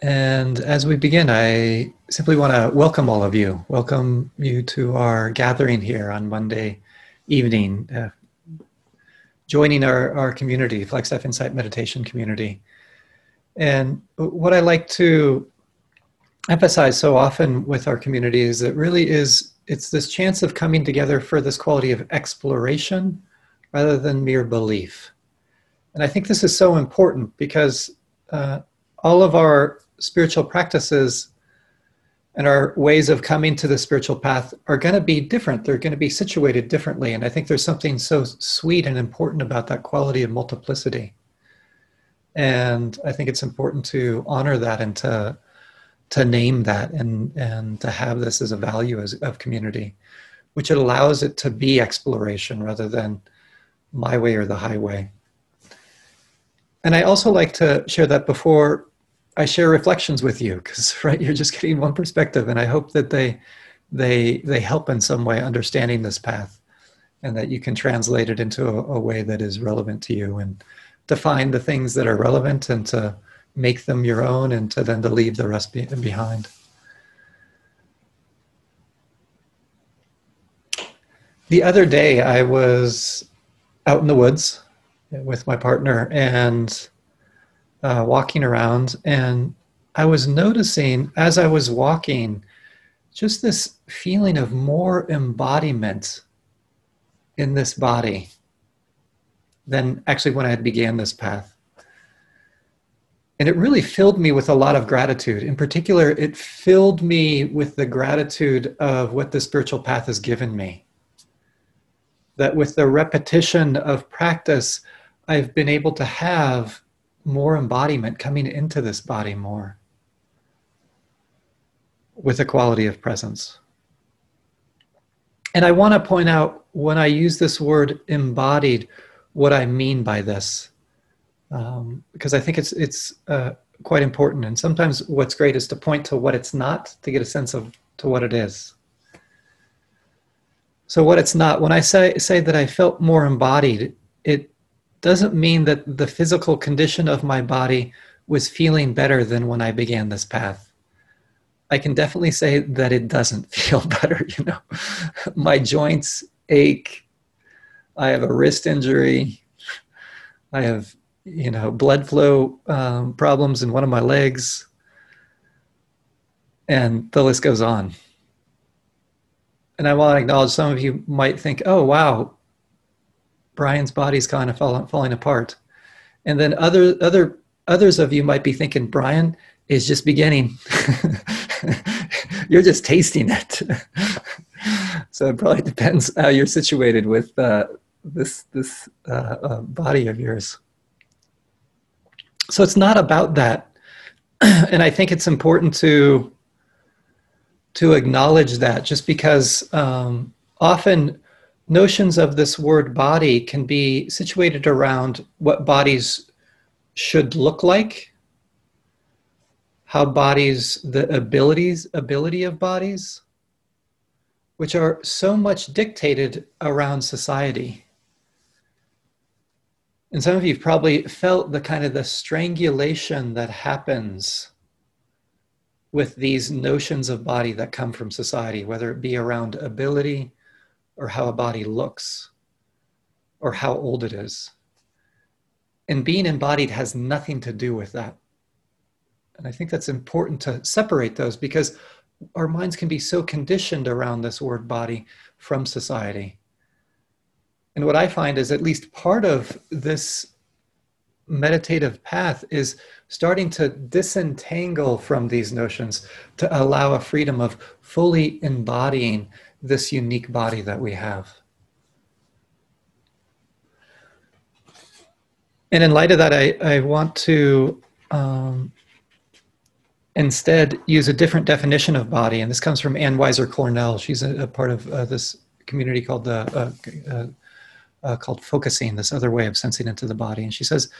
And as we begin, I simply want to welcome all of you. Welcome you to our gathering here on Monday evening, uh, joining our, our community, Flagstaff Insight Meditation community. And what I like to emphasize so often with our community is that really is it's this chance of coming together for this quality of exploration rather than mere belief. And I think this is so important because uh, all of our spiritual practices and our ways of coming to the spiritual path are going to be different. They're going to be situated differently. And I think there's something so sweet and important about that quality of multiplicity. And I think it's important to honor that and to to name that and and to have this as a value as, of community, which it allows it to be exploration rather than my way or the highway. And I also like to share that before I share reflections with you because right you're just getting one perspective and I hope that they they they help in some way understanding this path and that you can translate it into a, a way that is relevant to you and to find the things that are relevant and to make them your own and to then to leave the rest be, behind. The other day I was out in the woods with my partner and uh, walking around, and I was noticing as I was walking just this feeling of more embodiment in this body than actually when I had began this path. And it really filled me with a lot of gratitude. In particular, it filled me with the gratitude of what the spiritual path has given me. That with the repetition of practice, I've been able to have more embodiment coming into this body more with a quality of presence. And I want to point out when I use this word embodied, what I mean by this, um, because I think it's it's uh, quite important. And sometimes what's great is to point to what it's not to get a sense of to what it is. So what it's not, when I say say that I felt more embodied, doesn't mean that the physical condition of my body was feeling better than when I began this path. I can definitely say that it doesn't feel better, you know. my joints ache. I have a wrist injury. I have, you know, blood flow um, problems in one of my legs. And the list goes on. And I want to acknowledge some of you might think, oh, wow, Brian's body's kind of fall, falling apart. And then other other others of you might be thinking, Brian is just beginning. you're just tasting it. so it probably depends how you're situated with uh, this this uh, uh, body of yours. So it's not about that, and I think it's important to to acknowledge that just because um, often notions of this word body can be situated around what bodies should look like how bodies the abilities ability of bodies which are so much dictated around society. And some of you probably felt the kind of the strangulation that happens with these notions of body that come from society whether it be around ability or how a body looks or how old it is. And being embodied has nothing to do with that. And I think that's important to separate those because our minds can be so conditioned around this word body from society. And what I find is at least part of this meditative path is starting to disentangle from these notions to allow a freedom of fully embodying this unique body that we have. And in light of that, I, I want to um, instead use a different definition of body. And this comes from Ann Weiser Cornell. She's a, a part of uh, this community called the uh, uh, uh, called focusing, this other way of sensing into the body. And she says,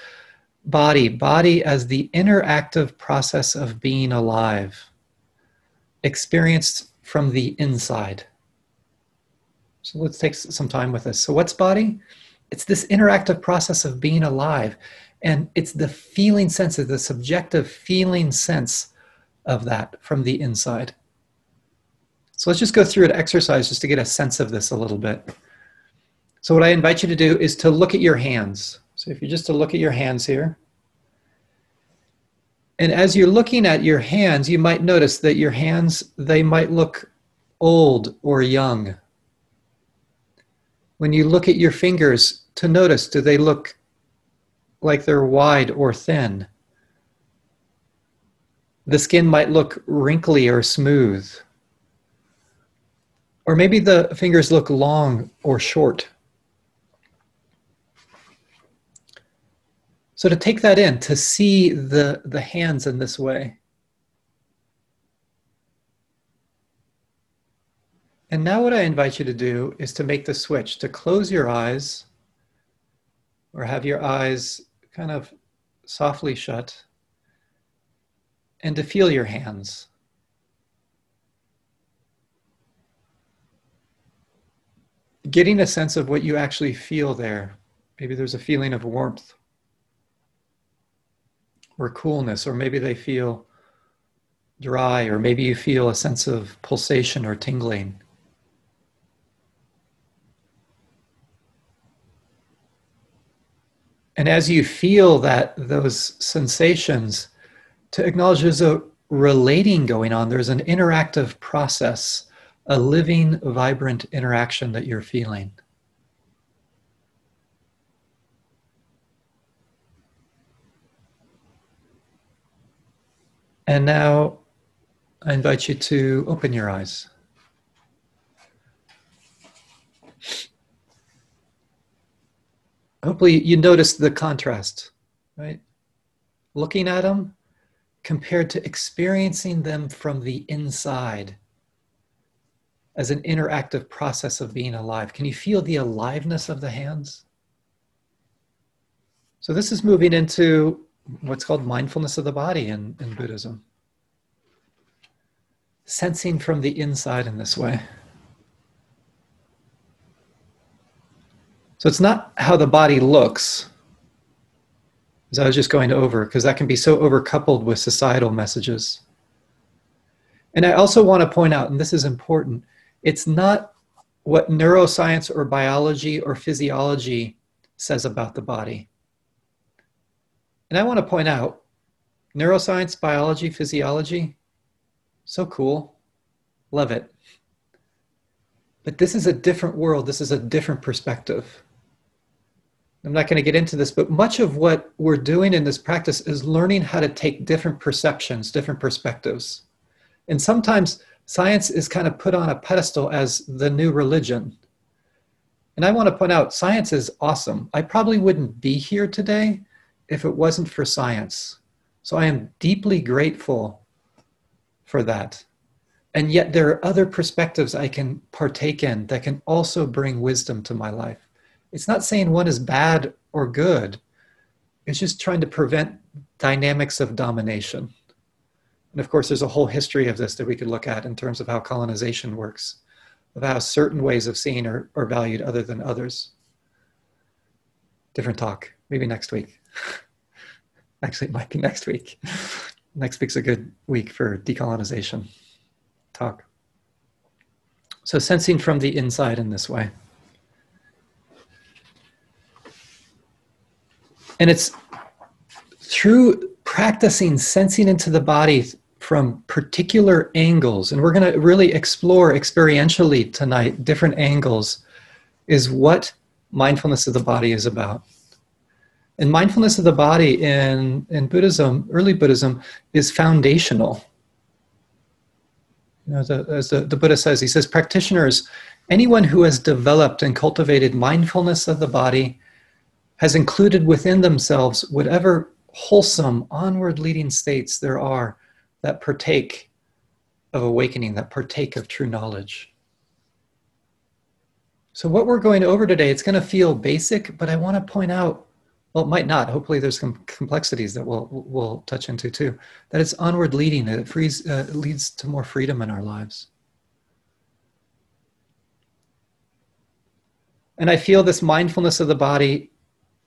body, body as the interactive process of being alive, experienced from the inside. So let's take some time with this. So, what's body? It's this interactive process of being alive. And it's the feeling sense, of the subjective feeling sense of that from the inside. So let's just go through an exercise just to get a sense of this a little bit. So, what I invite you to do is to look at your hands. So, if you're just to look at your hands here, and as you're looking at your hands, you might notice that your hands, they might look old or young. When you look at your fingers, to notice, do they look like they're wide or thin? The skin might look wrinkly or smooth. Or maybe the fingers look long or short. So to take that in, to see the, the hands in this way. And now what I invite you to do is to make the switch, to close your eyes or have your eyes kind of softly shut and to feel your hands. Getting a sense of what you actually feel there. Maybe there's a feeling of warmth or coolness, or maybe they feel dry, or maybe you feel a sense of pulsation or tingling. And as you feel that those sensations, to acknowledge there's a relating going on, there's an interactive process, a living, vibrant interaction that you're feeling. And now I invite you to open your eyes. Hopefully, you notice the contrast, right? Looking at them compared to experiencing them from the inside as an interactive process of being alive. Can you feel the aliveness of the hands? So, this is moving into what's called mindfulness of the body in, in Buddhism. Sensing from the inside in this way. So it's not how the body looks, as I was just going over, because that can be so overcoupled with societal messages. And I also want to point out, and this is important, it's not what neuroscience or biology or physiology says about the body. And I want to point out neuroscience, biology, physiology, so cool. Love it. But this is a different world. This is a different perspective. I'm not going to get into this, but much of what we're doing in this practice is learning how to take different perceptions, different perspectives. And sometimes science is kind of put on a pedestal as the new religion. And I want to point out science is awesome. I probably wouldn't be here today if it wasn't for science. So I am deeply grateful for that. And yet there are other perspectives I can partake in that can also bring wisdom to my life. It's not saying one is bad or good. It's just trying to prevent dynamics of domination. And of course, there's a whole history of this that we could look at in terms of how colonization works, of how certain ways of seeing are, are valued other than others. Different talk, maybe next week. Actually, it might be next week. next week's a good week for decolonization talk. So, sensing from the inside in this way. And it's through practicing sensing into the body from particular angles, and we're going to really explore experientially tonight different angles, is what mindfulness of the body is about. And mindfulness of the body in, in Buddhism, early Buddhism, is foundational. You know, the, as the, the Buddha says, he says, practitioners, anyone who has developed and cultivated mindfulness of the body has included within themselves whatever wholesome, onward leading states there are that partake of awakening, that partake of true knowledge. So, what we're going over today, it's going to feel basic, but I want to point out well, it might not. Hopefully, there's some complexities that we'll we'll touch into too. That it's onward leading. That it frees uh, leads to more freedom in our lives. And I feel this mindfulness of the body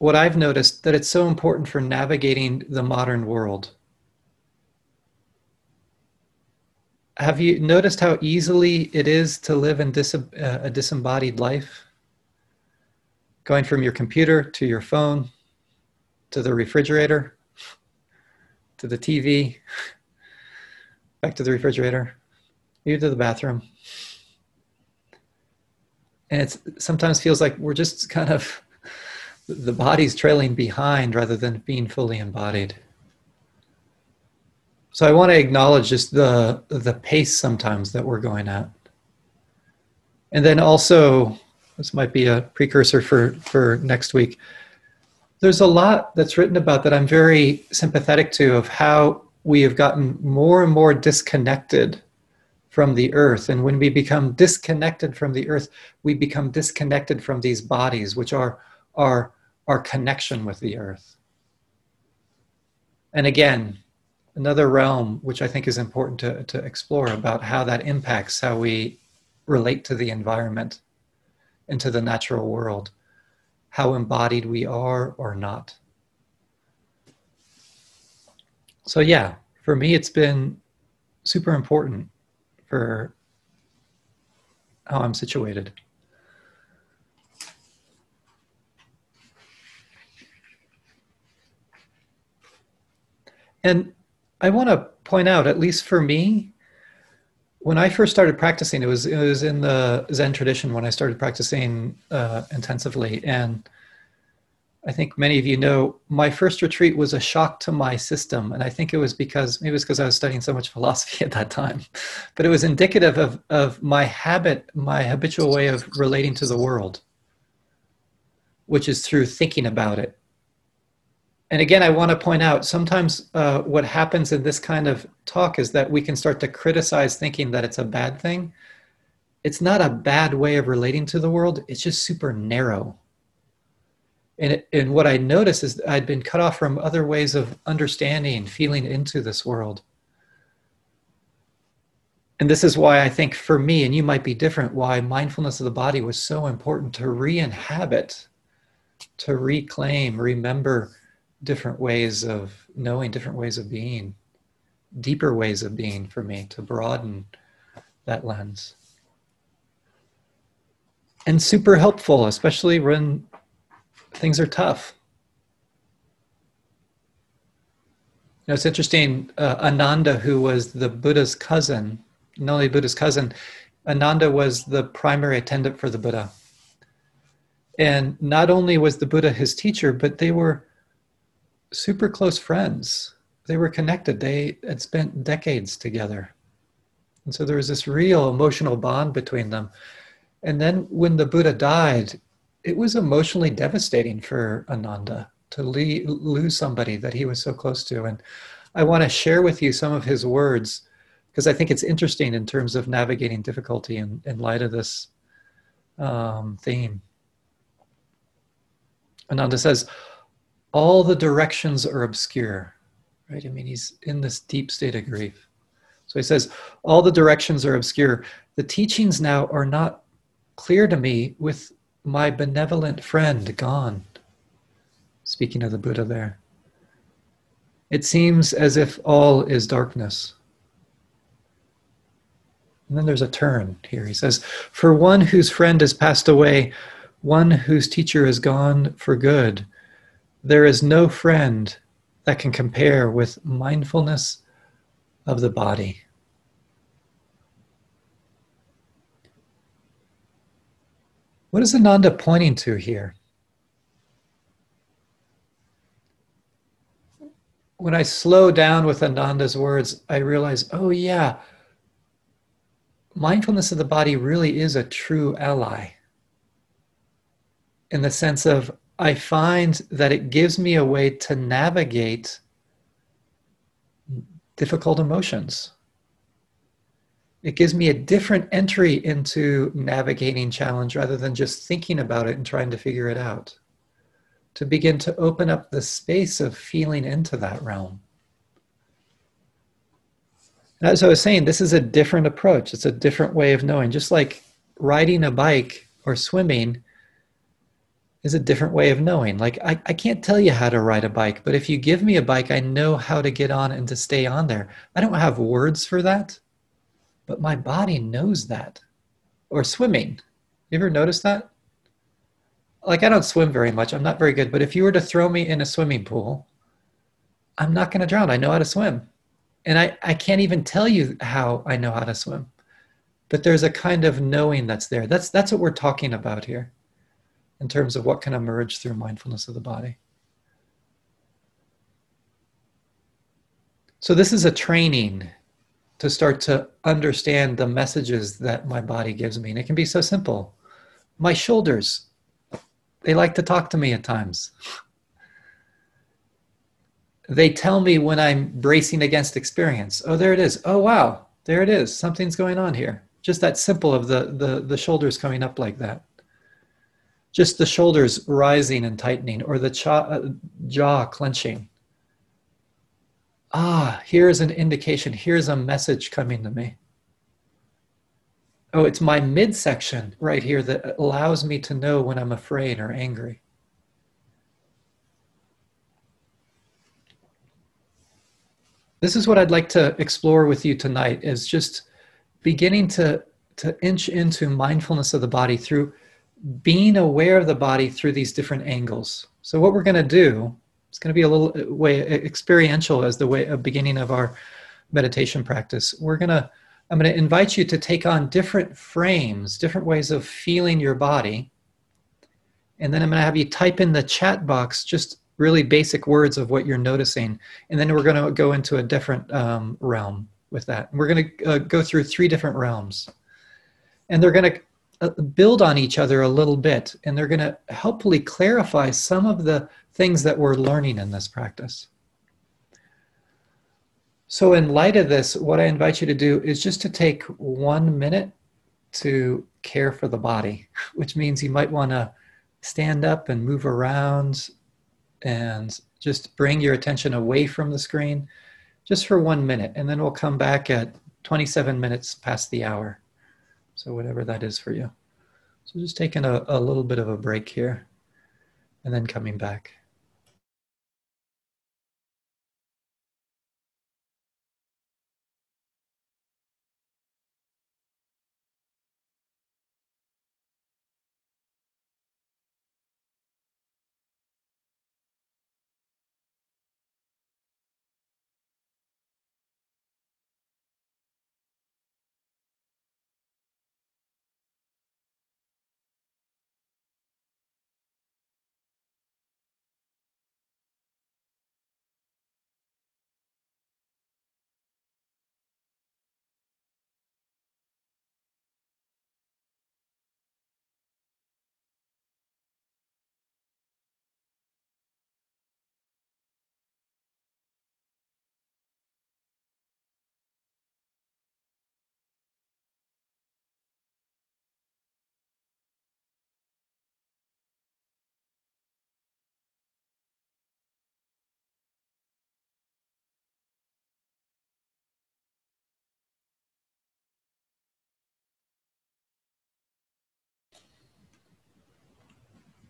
what I've noticed that it's so important for navigating the modern world. Have you noticed how easily it is to live in dis- uh, a disembodied life? Going from your computer to your phone to the refrigerator to the TV, back to the refrigerator, you to the bathroom. And it sometimes feels like we're just kind of the body's trailing behind rather than being fully embodied. So I want to acknowledge just the the pace sometimes that we're going at. And then also this might be a precursor for for next week. There's a lot that's written about that I'm very sympathetic to of how we have gotten more and more disconnected from the earth. And when we become disconnected from the earth, we become disconnected from these bodies, which are our, our connection with the earth. And again, another realm which I think is important to, to explore about how that impacts how we relate to the environment and to the natural world, how embodied we are or not. So, yeah, for me, it's been super important for how I'm situated. And I want to point out, at least for me, when I first started practicing, it was it was in the Zen tradition when I started practicing uh, intensively, and I think many of you know my first retreat was a shock to my system, and I think it was because maybe it was because I was studying so much philosophy at that time, but it was indicative of of my habit, my habitual way of relating to the world, which is through thinking about it and again, I want to point out sometimes uh, what happens in this kind of talk is that we can start to criticize thinking that it's a bad thing. It's not a bad way of relating to the world, it's just super narrow. And, it, and what I noticed is I'd been cut off from other ways of understanding, feeling into this world. And this is why I think for me, and you might be different, why mindfulness of the body was so important to re inhabit, to reclaim, remember different ways of knowing, different ways of being, deeper ways of being for me to broaden that lens. And super helpful, especially when things are tough. You know, it's interesting. Uh, Ananda, who was the Buddha's cousin, not only Buddha's cousin, Ananda was the primary attendant for the Buddha. And not only was the Buddha his teacher, but they were super close friends. They were connected. They had spent decades together. And so there was this real emotional bond between them. And then when the Buddha died, it was emotionally devastating for Ananda to le- lose somebody that he was so close to. And I want to share with you some of his words because I think it's interesting in terms of navigating difficulty in, in light of this um, theme. Ananda says, all the directions are obscure, right? I mean, he's in this deep state of grief. So he says, all the directions are obscure. The teachings now are not clear to me with my benevolent friend gone. Speaking of the Buddha there. It seems as if all is darkness. And then there's a turn here. He says, For one whose friend has passed away, one whose teacher is gone for good, there is no friend that can compare with mindfulness of the body. What is Ananda pointing to here? When I slow down with Ananda's words, I realize, oh, yeah, mindfulness of the body really is a true ally in the sense of I find that it gives me a way to navigate difficult emotions. It gives me a different entry into navigating challenge rather than just thinking about it and trying to figure it out. To begin to open up the space of feeling into that realm. As I was saying, this is a different approach. It's a different way of knowing. Just like riding a bike or swimming, is a different way of knowing. Like, I, I can't tell you how to ride a bike, but if you give me a bike, I know how to get on and to stay on there. I don't have words for that, but my body knows that. Or swimming. You ever notice that? Like, I don't swim very much. I'm not very good, but if you were to throw me in a swimming pool, I'm not going to drown. I know how to swim. And I, I can't even tell you how I know how to swim. But there's a kind of knowing that's there. That's, that's what we're talking about here in terms of what can emerge through mindfulness of the body. So, this is a training to start to understand the messages that my body gives me. And it can be so simple. My shoulders, they like to talk to me at times. they tell me when I'm bracing against experience. Oh, there it is. Oh, wow, there it is. Something's going on here. Just that simple of the, the, the shoulders coming up like that just the shoulders rising and tightening or the jaw, uh, jaw clenching. Ah, here's an indication. Here's a message coming to me. Oh, it's my midsection right here that allows me to know when I'm afraid or angry. This is what I'd like to explore with you tonight is just beginning to, to inch into mindfulness of the body through being aware of the body through these different angles. So what we're going to do, it's going to be a little uh, way uh, experiential as the way a beginning of our meditation practice. We're going to I'm going to invite you to take on different frames, different ways of feeling your body. And then I'm going to have you type in the chat box just really basic words of what you're noticing. And then we're going to go into a different um, realm with that. We're going to uh, go through three different realms. And they're going to uh, Uh, build on each other a little bit, and they're going to helpfully clarify some of the things that we're learning in this practice. So, in light of this, what I invite you to do is just to take one minute to care for the body, which means you might want to stand up and move around and just bring your attention away from the screen just for one minute. And then we'll come back at 27 minutes past the hour. So whatever that is for you. So just taking a, a little bit of a break here and then coming back.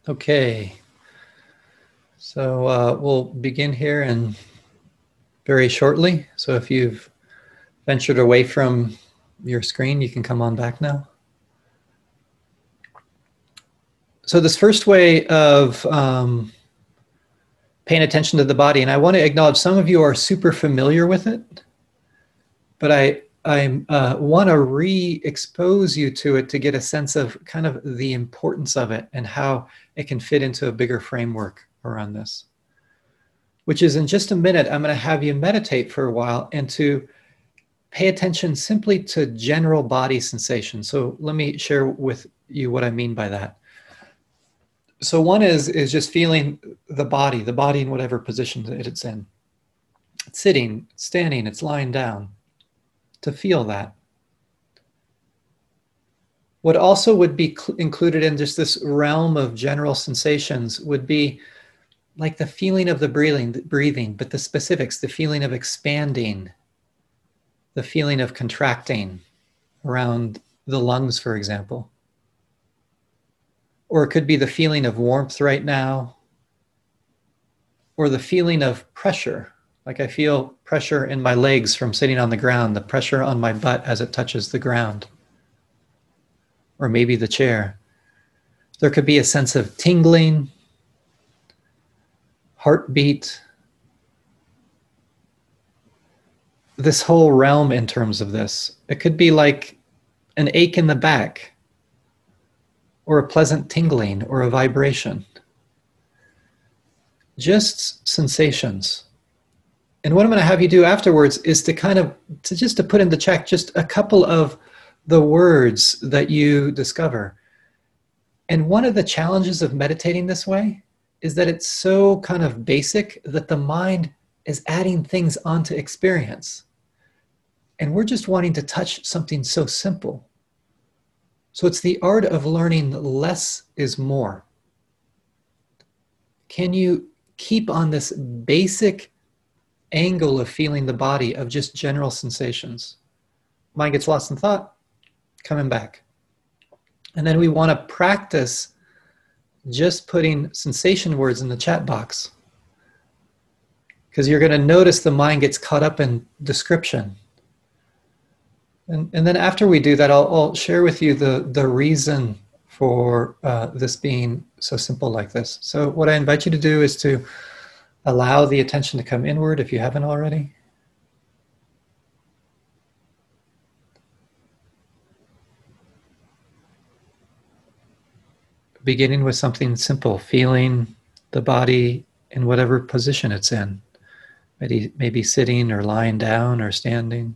Okay. So uh, we'll begin here and very shortly. So if you've ventured away from your screen, you can come on back now. So this first way of um, paying attention to the body, and I want to acknowledge some of you are super familiar with it, but I I uh, want to re-expose you to it to get a sense of kind of the importance of it and how it can fit into a bigger framework around this. Which is in just a minute, I'm going to have you meditate for a while and to pay attention simply to general body sensation. So let me share with you what I mean by that. So one is is just feeling the body, the body in whatever position it's in. It's sitting, standing, it's lying down to feel that. What also would be cl- included in just this realm of general sensations would be like the feeling of the breathing, breathing, but the specifics, the feeling of expanding, the feeling of contracting around the lungs, for example. or it could be the feeling of warmth right now, or the feeling of pressure. Like I feel pressure in my legs from sitting on the ground, the pressure on my butt as it touches the ground, or maybe the chair. There could be a sense of tingling, heartbeat, this whole realm in terms of this. It could be like an ache in the back, or a pleasant tingling, or a vibration. Just sensations. And what I'm going to have you do afterwards is to kind of to just to put in the check just a couple of the words that you discover. And one of the challenges of meditating this way is that it's so kind of basic that the mind is adding things onto experience. And we're just wanting to touch something so simple. So it's the art of learning less is more. Can you keep on this basic angle of feeling the body of just general sensations? Mind gets lost in thought, coming back. And then we want to practice just putting sensation words in the chat box. Because you're going to notice the mind gets caught up in description and, and then after we do that, I'll, I'll share with you the, the reason for uh, this being so simple like this. So what I invite you to do is to allow the attention to come inward if you haven't already. Beginning with something simple, feeling the body in whatever position it's in. Maybe, maybe sitting or lying down or standing.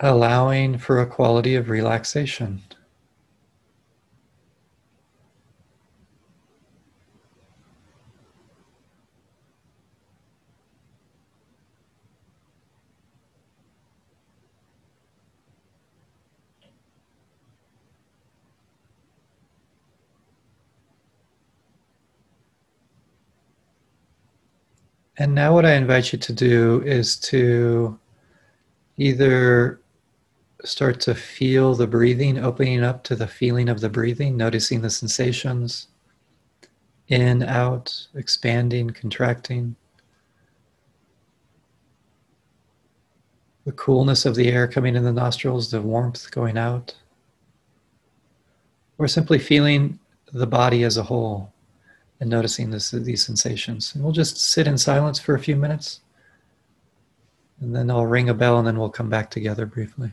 Allowing for a quality of relaxation. And now, what I invite you to do is to either start to feel the breathing, opening up to the feeling of the breathing, noticing the sensations in, out, expanding, contracting. The coolness of the air coming in the nostrils, the warmth going out. Or simply feeling the body as a whole and noticing this, these sensations. And we'll just sit in silence for a few minutes. And then I'll ring a bell and then we'll come back together briefly.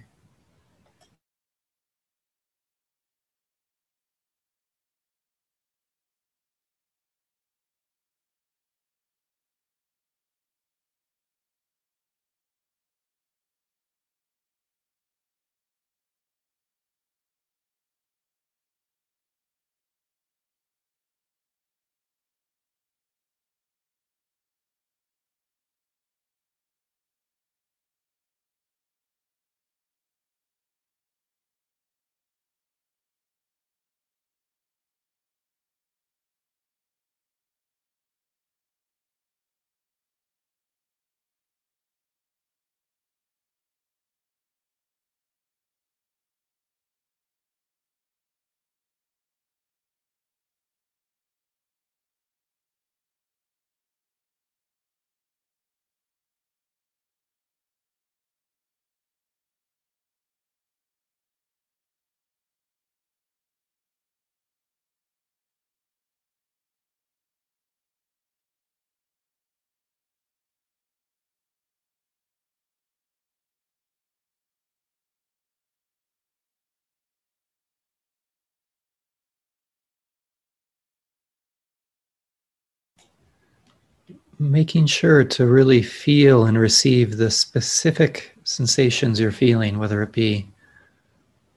Making sure to really feel and receive the specific sensations you're feeling, whether it be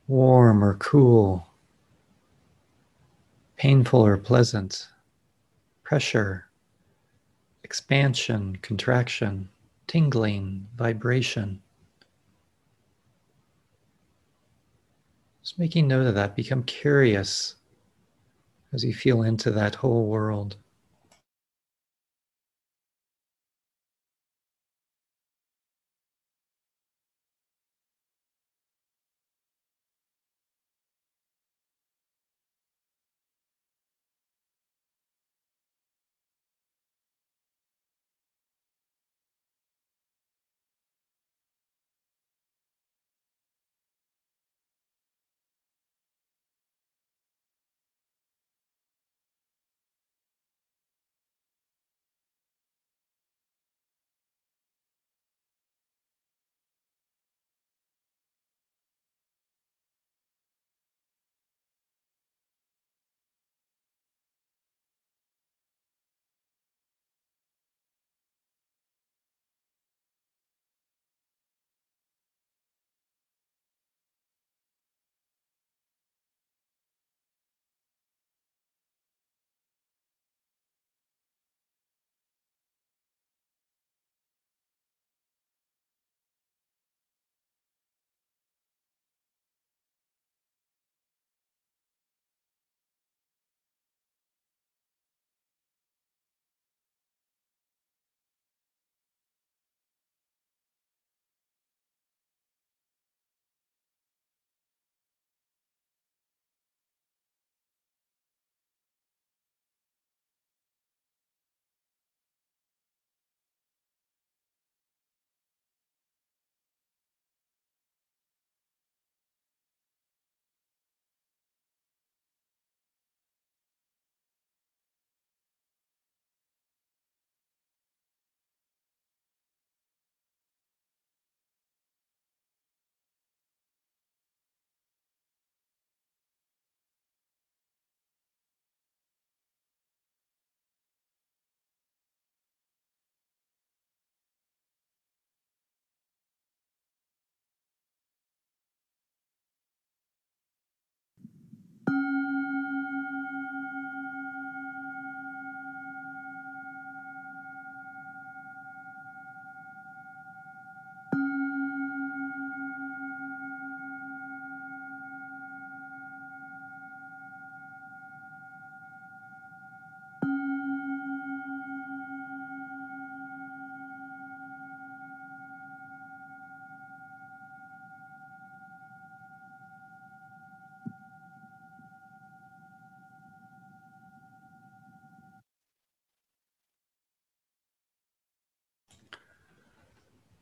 warm or cool, painful or pleasant, pressure, expansion, contraction, tingling, vibration. Just making note of that. Become curious as you feel into that whole world.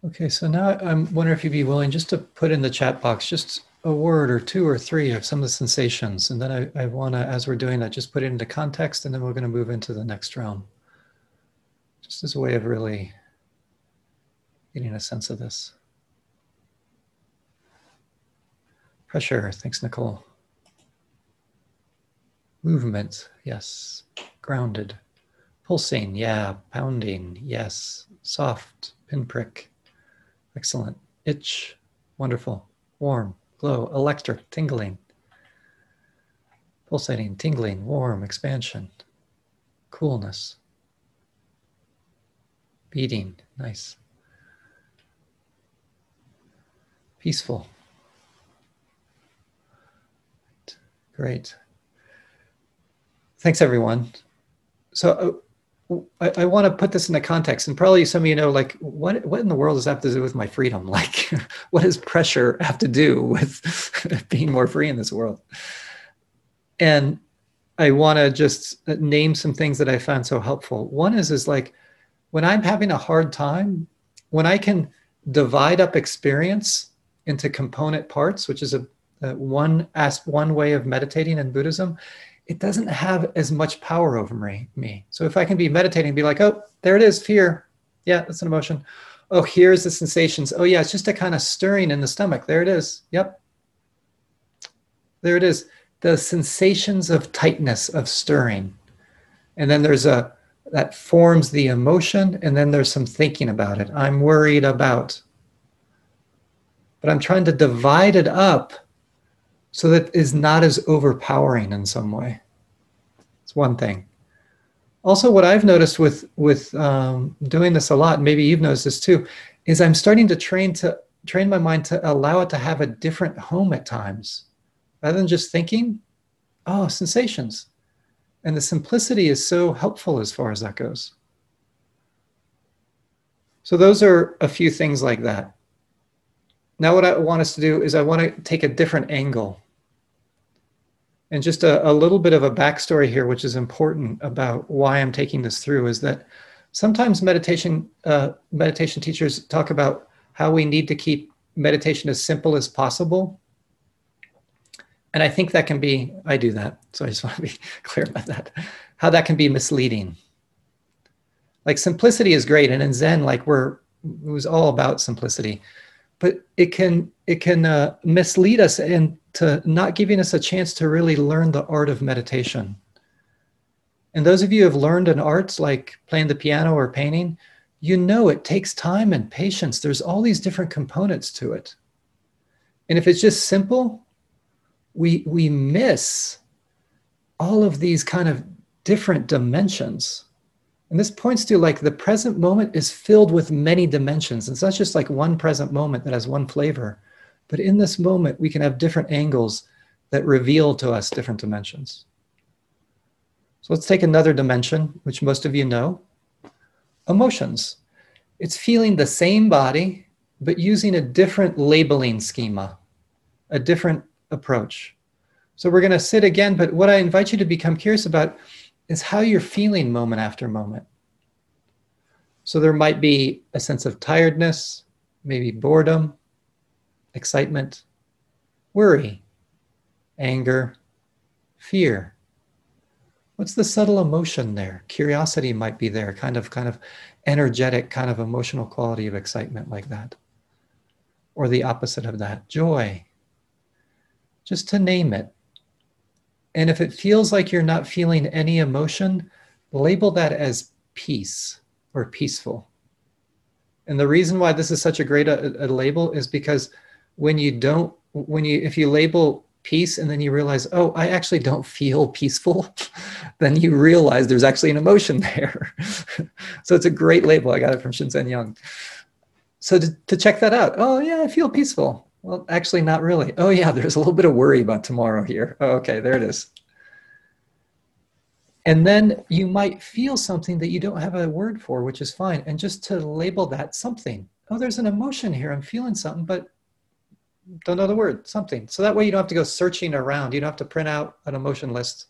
Okay, so now I'm wondering if you'd be willing just to put in the chat box just a word or two or three of some of the sensations. And then I, I want to, as we're doing that, just put it into context and then we're going to move into the next round. Just as a way of really getting a sense of this. Pressure, thanks, Nicole. Movement, yes. Grounded. Pulsing, yeah. Pounding, yes. Soft, pinprick Excellent. Itch. Wonderful. Warm. Glow. Electric. Tingling. Pulsating. Tingling. Warm. Expansion. Coolness. Beating. Nice. Peaceful. Great. Thanks, everyone. So, uh, I, I want to put this in the context, and probably some of you know, like, what what in the world does that have to do with my freedom? Like, what does pressure have to do with being more free in this world? And I want to just uh, name some things that I found so helpful. One is is like when I'm having a hard time, when I can divide up experience into component parts, which is a, a one as one way of meditating in Buddhism, it doesn't have as much power over me, me. So if I can be meditating and be like, oh, there it is, fear. Yeah, that's an emotion. Oh, here's the sensations. Oh, yeah, it's just a kind of stirring in the stomach. There it is. Yep. There it is. The sensations of tightness, of stirring. And then there's a, that forms the emotion. And then there's some thinking about it. I'm worried about. But I'm trying to divide it up so that is not as overpowering in some way. It's one thing. Also, what I've noticed with with um, doing this a lot, maybe you've noticed this too, is I'm starting to train to train my mind to allow it to have a different home at times. rather than just thinking, oh, sensations. And the simplicity is so helpful as far as that goes. So, those are a few things like that. Now, what I want us to do is I want to take a different angle. And just a, a little bit of a backstory here, which is important about why I'm taking this through, is that sometimes meditation uh, meditation teachers talk about how we need to keep meditation as simple as possible. And i think that can be i do that so i just want to be clear about that how that can be misleading. Like simplicity is great and in zen like we're it was all about simplicity but it can it can uh, mislead us into not giving us a chance to really learn the art of meditation and those of you who have learned an art like playing the piano or painting, you know it takes time and patience. There's all these different components to it. And if it's just simple, we, we miss all of these kind of different dimensions. And this points to like the present moment is filled with many dimensions. It's not just like one present moment that has one flavor, but in this moment, we can have different angles that reveal to us different dimensions. So let's take another dimension, which most of you know emotions. It's feeling the same body, but using a different labeling schema, a different approach. So we're going to sit again, but what I invite you to become curious about is how you're feeling moment after moment. So there might be a sense of tiredness, maybe boredom, excitement, worry, anger, fear. What's the subtle emotion there? Curiosity might be there kind of kind of energetic kind of emotional quality of excitement like that. Or the opposite of that joy. Just to name it and if it feels like you're not feeling any emotion label that as peace or peaceful. And the reason why this is such a great a, a label is because when you don't when you if you label peace and then you realize oh i actually don't feel peaceful then you realize there's actually an emotion there. So it's a great label. I got it from shinzen young. So to, to check that out oh yeah i feel peaceful well actually not really oh yeah there's a little bit of worry about tomorrow here oh, okay there it is and then you might feel something that you don't have a word for which is fine and just to label that something oh there's an emotion here i'm feeling something but don't know the word, something. So that way you don't have to go searching around. You don't have to print out an emotion list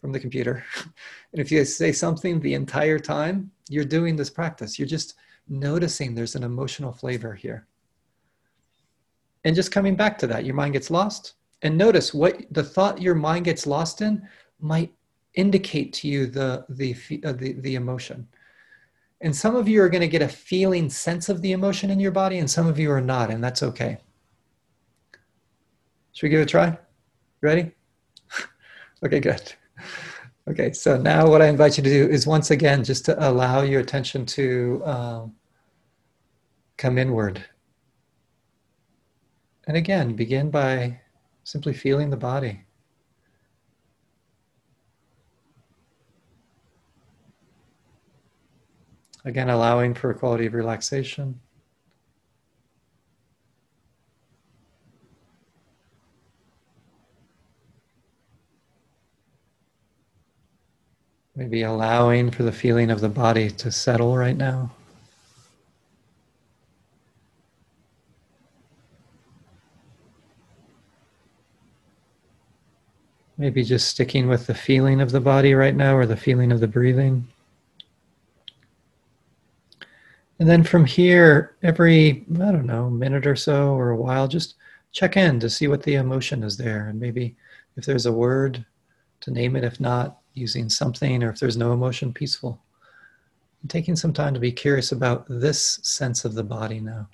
from the computer. and if you say something the entire time, you're doing this practice. You're just noticing there's an emotional flavor here. And just coming back to that, your mind gets lost. And notice what the thought your mind gets lost in might indicate to you the, the, uh, the, the emotion. And some of you are going to get a feeling sense of the emotion in your body, and some of you are not, and that's okay. Should we give it a try? Ready? okay, good. Okay, so now what I invite you to do is once again just to allow your attention to um, come inward. And again, begin by simply feeling the body. Again, allowing for a quality of relaxation. Maybe allowing for the feeling of the body to settle right now. Maybe just sticking with the feeling of the body right now or the feeling of the breathing. And then from here, every, I don't know, minute or so or a while, just check in to see what the emotion is there. And maybe if there's a word, to name it. If not, using something, or if there's no emotion, peaceful. And taking some time to be curious about this sense of the body now.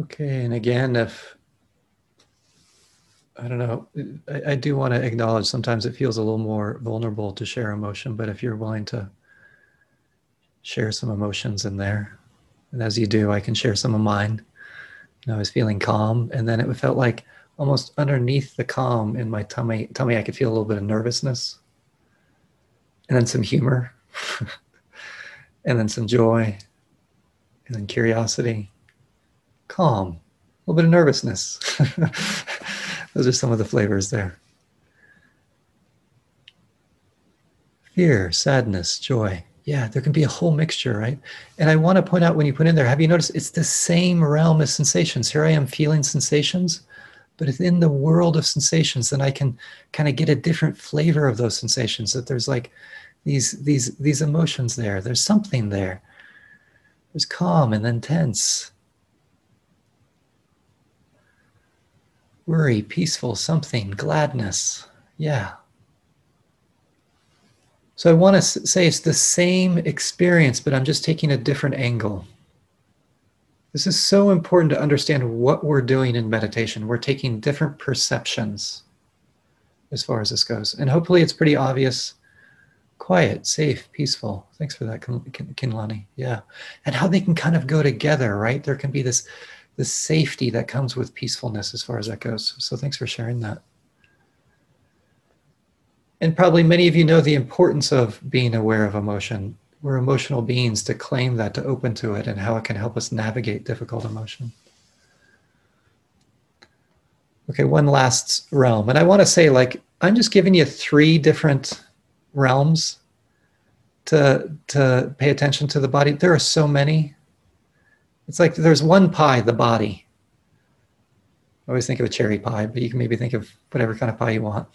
Okay, and again, if I don't know, I, I do want to acknowledge sometimes it feels a little more vulnerable to share emotion, but if you're willing to share some emotions in there, and as you do, I can share some of mine. I was feeling calm, and then it felt like almost underneath the calm in my tummy, tummy, I could feel a little bit of nervousness, and then some humor, and then some joy, and then curiosity, calm, a little bit of nervousness. Those are some of the flavors there. Fear, sadness, joy yeah, there can be a whole mixture, right? And I want to point out when you put in there, have you noticed it's the same realm of sensations? Here I am feeling sensations, but within the world of sensations, then I can kind of get a different flavor of those sensations. That there's like these these these emotions there. There's something there. There's calm and then tense. Worry, peaceful, something, gladness. Yeah, so I want to say it's the same experience, but I'm just taking a different angle. This is so important to understand what we're doing in meditation. We're taking different perceptions as far as this goes. And hopefully it's pretty obvious. Quiet, safe, peaceful. Thanks for that, Kinlani. Yeah. And how they can kind of go together, right? There can be this, this safety that comes with peacefulness as far as that goes. So thanks for sharing that. And probably many of you know the importance of being aware of emotion. We're emotional beings to claim that, to open to it, and how it can help us navigate difficult emotion. Okay, one last realm. And I want to say, like, I'm just giving you three different realms to, to pay attention to the body. There are so many. It's like there's one pie, the body. I always think of a cherry pie, but you can maybe think of whatever kind of pie you want.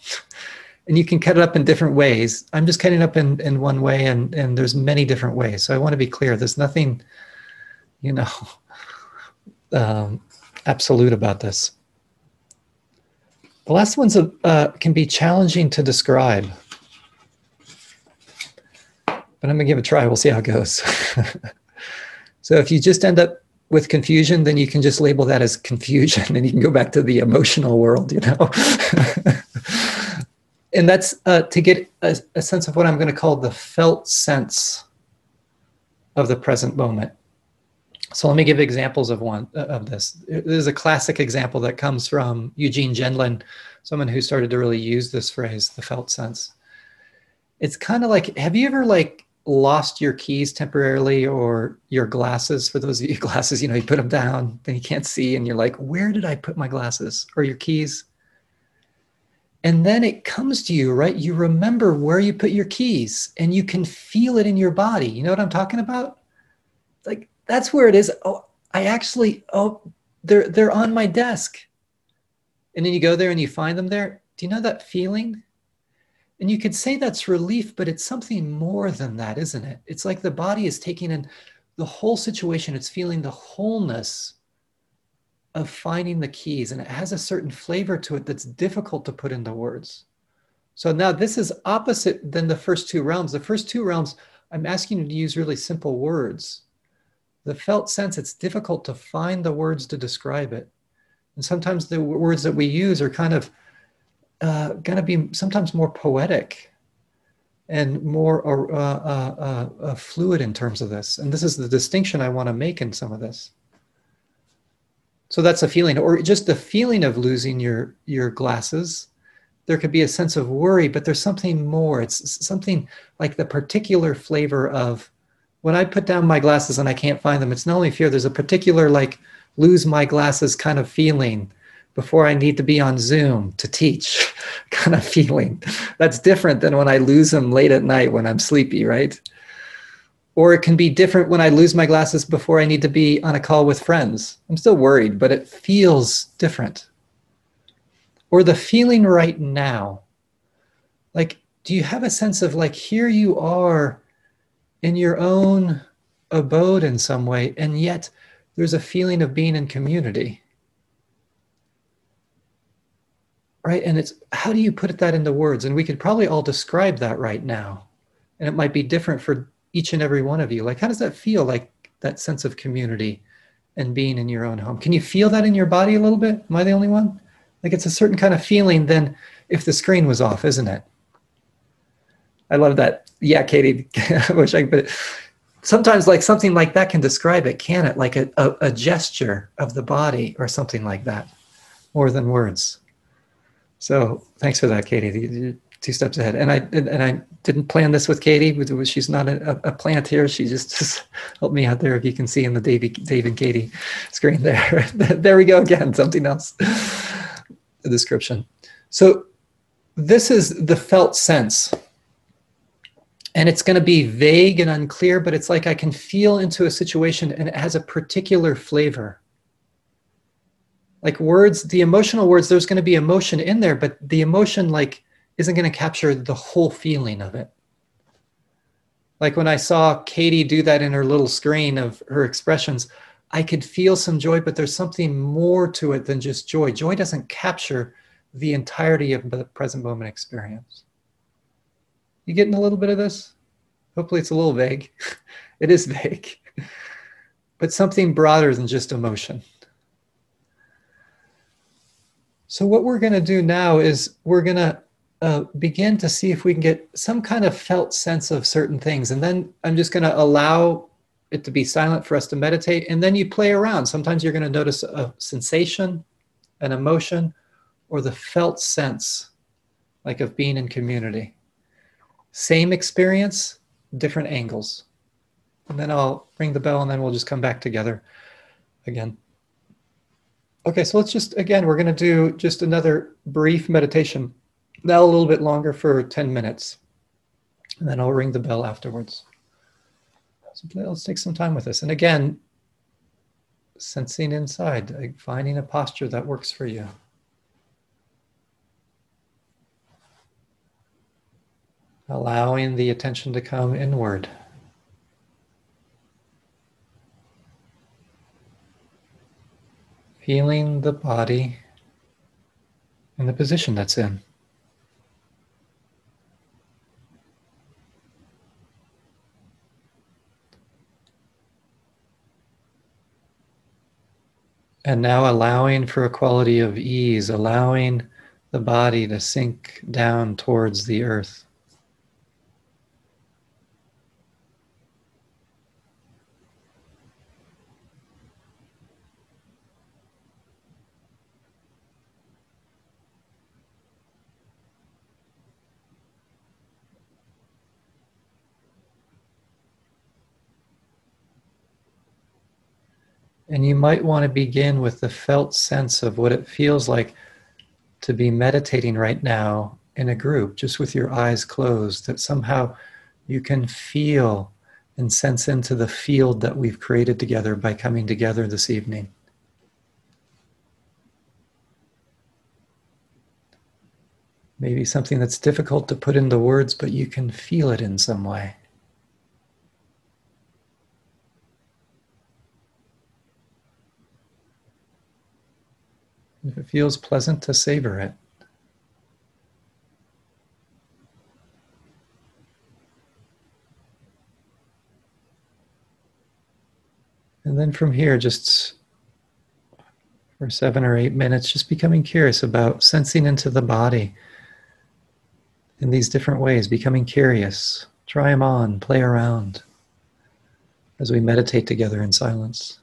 and you can cut it up in different ways. I'm just cutting it up in, in one way, and, and there's many different ways. So I want to be clear. There's nothing, you know, um, absolute about this. The last ones uh, can be challenging to describe, but I'm gonna give it a try. We'll see how it goes. so if you just end up with confusion, then you can just label that as confusion, and you can go back to the emotional world. You know. and that's uh, to get a, a, sense of what I'm going to call the felt sense of the present moment. So let me give examples of one uh, of this. Is a classic example that comes from Eugene Gendlin, someone who started to really use this phrase, the felt sense. It's kind of like, have you ever like lost your keys temporarily or your glasses? For those of you glasses, you know, you put them down, then you can't see, and you're like, where did I put my glasses or your keys? And then it comes to you, right? You remember where you put your keys and you can feel it in your body. You know what I'm talking about? Like that's where it is. Oh, I actually, oh, they're they're on my desk. And then you go there and you find them there. Do you know that feeling? And you could say that's relief, but it's something more than that, isn't it? It's like the body is taking in the whole situation, it's feeling the wholeness of finding the keys and it has a certain flavor to it that's difficult to put into words. So now this is opposite than the first two realms. The first two realms, I'm asking you to use really simple words. The felt sense, it's difficult to find the words to describe it. And sometimes the words that we use are kind of uh, going to be sometimes more poetic and more uh, uh, uh, uh, fluid in terms of this. And this is the distinction I want to make in some of this. So that's a feeling, or just the feeling of losing your your glasses. There could be a sense of worry, but there's something more. It's something like the particular flavor of when I put down my glasses and I can't find them. It's not only fear. There's a particular like lose my glasses kind of feeling before I need to be on Zoom to teach kind of feeling. That's different than when I lose them late at night when I'm sleepy, right? or it can be different when I lose my glasses before I need to be on a call with friends. I'm still worried, but it feels different. Or the feeling right now. Like, do you have a sense of like, here you are in your own abode in some way, and yet there's a feeling of being in community? Right? And it's how do you put that into words? And we could probably all describe that right now. And it might be different for each and every one of you like how does that feel like that sense of community and being in your own home. Can you feel that in your body a little bit? Am I the only one? Like it's a certain kind of feeling than if the screen was off, isn't it? I love that. Yeah, Katie, I wish I could, but sometimes like something like that can describe it, can it? Like a, a, a gesture of the body or something like that, more than words. So thanks for that, Katie two steps ahead. And I and I didn't plan this with Katie. She's not a, a plant here. She just, just helped me out there. If you can see in the David, Dave and Katie screen there. there we go again. Something else. The description. So this is the felt sense. And it's going to be vague and unclear, but it's like I can feel into a situation and it has a particular flavor. Like words, the emotional words, there's going to be emotion in there, but the emotion, like, isn't going to capture the whole feeling of it. Like when I saw Katie do that in her little screen of her expressions, I could feel some joy, but there's something more to it than just joy. Joy doesn't capture the entirety of the present moment experience. You getting a little bit of this? Hopefully, it's a little vague. it is vague, but something broader than just emotion. So, what we're going to do now is we're going to uh, begin to see if we can get some kind of felt sense of certain things. And then I'm just going to allow it to be silent for us to meditate. And then you play around. Sometimes you're going to notice a sensation, an emotion, or the felt sense, like of being in community. Same experience, different angles. And then I'll ring the bell and then we'll just come back together again. Okay, so let's just, again, we're going to do just another brief meditation now a little bit longer for 10 minutes. And then I'll ring the bell afterwards. So let's take some time with this. And again, sensing inside, finding a posture that works for you. Allowing the attention to come inward. Feeling the body in the position that's in. And now allowing for a quality of ease, allowing the body to sink down towards the earth. And you might want to begin with the felt sense of what it feels like to be meditating right now in a group, just with your eyes closed, that somehow you can feel and sense into the field that we've created together by coming together this evening. Maybe something that's difficult to put into words, but you can feel it in some way. If it feels pleasant to savor it. And then from here, just for seven or eight minutes, just becoming curious about sensing into the body in these different ways, becoming curious. Try them on, play around as we meditate together in silence.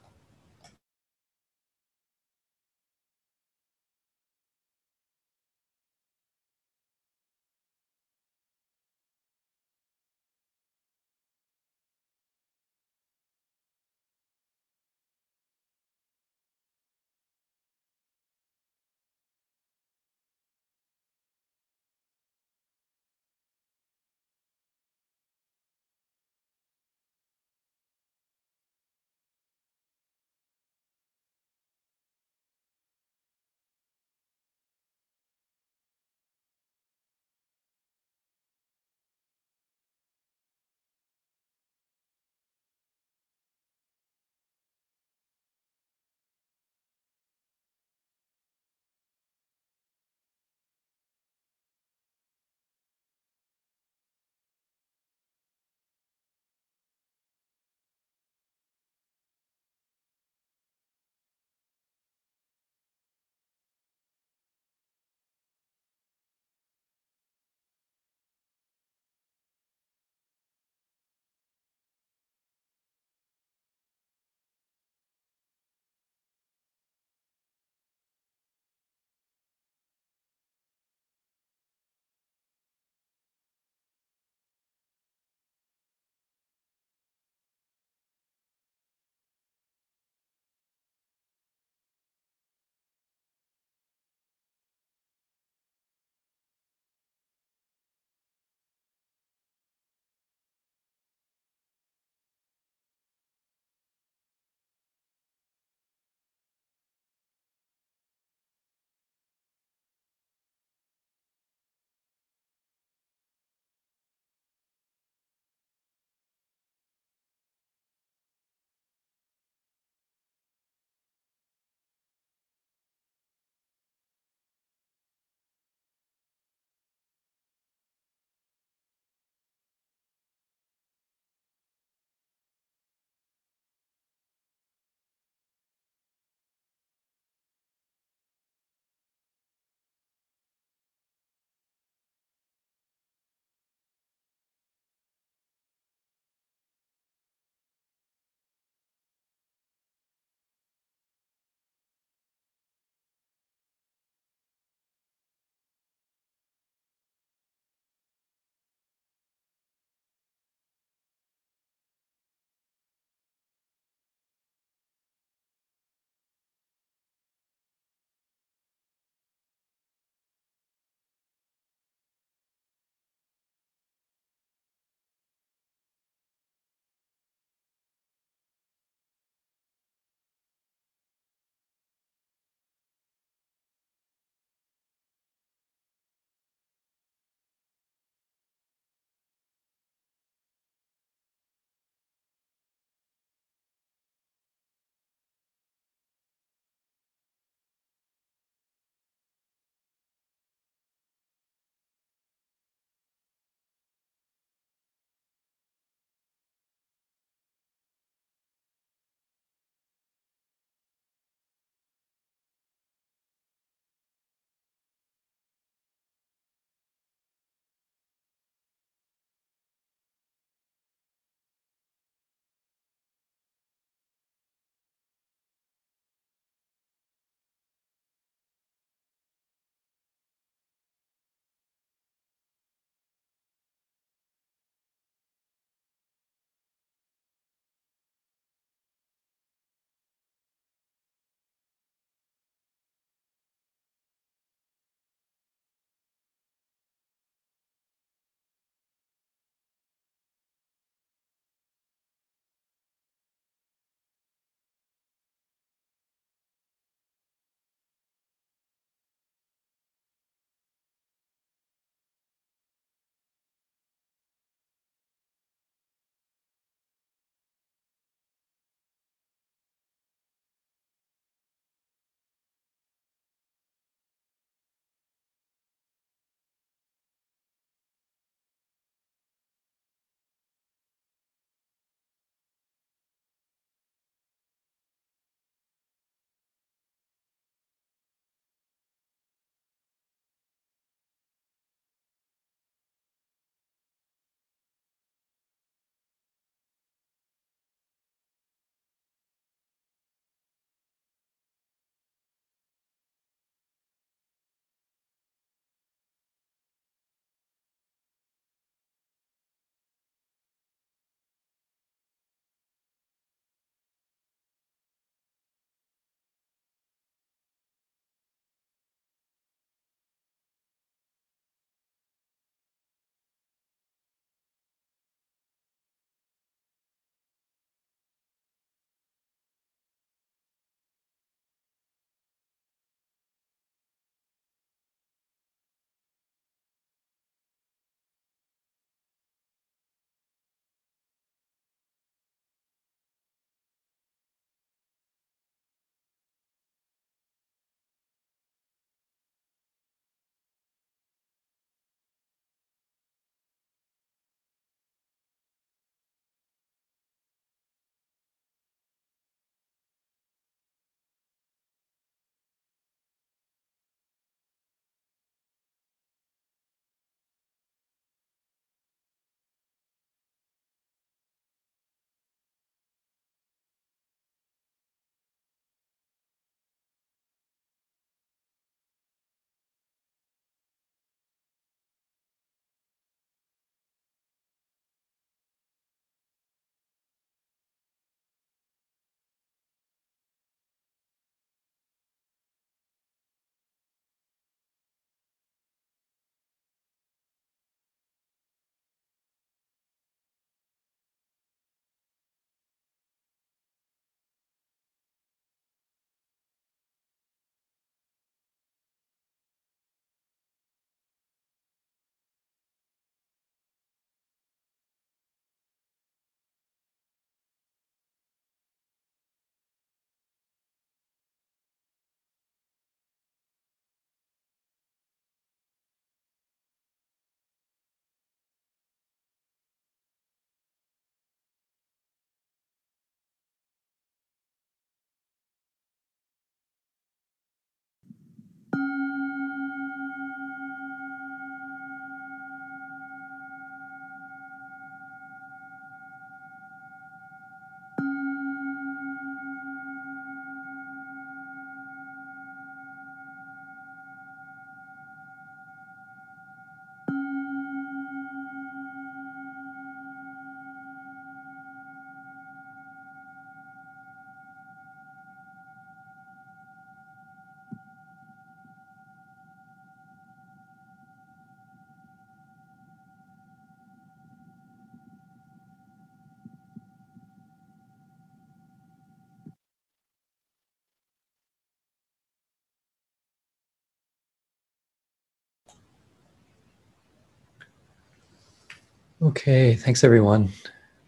Okay, thanks everyone.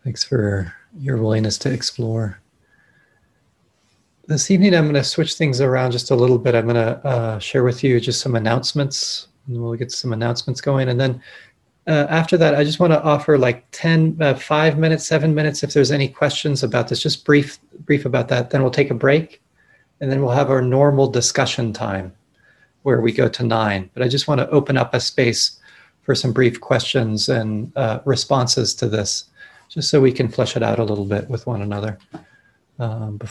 Thanks for your willingness to explore. This evening, I'm going to switch things around just a little bit. I'm going to uh, share with you just some announcements. And we'll get some announcements going. And then uh, after that, I just want to offer like 10, uh, five minutes, seven minutes. If there's any questions about this, just brief, brief about that. Then we'll take a break and then we'll have our normal discussion time where we go to nine. But I just want to open up a space for some brief questions and uh, responses to this, just so we can flesh it out a little bit with one another um,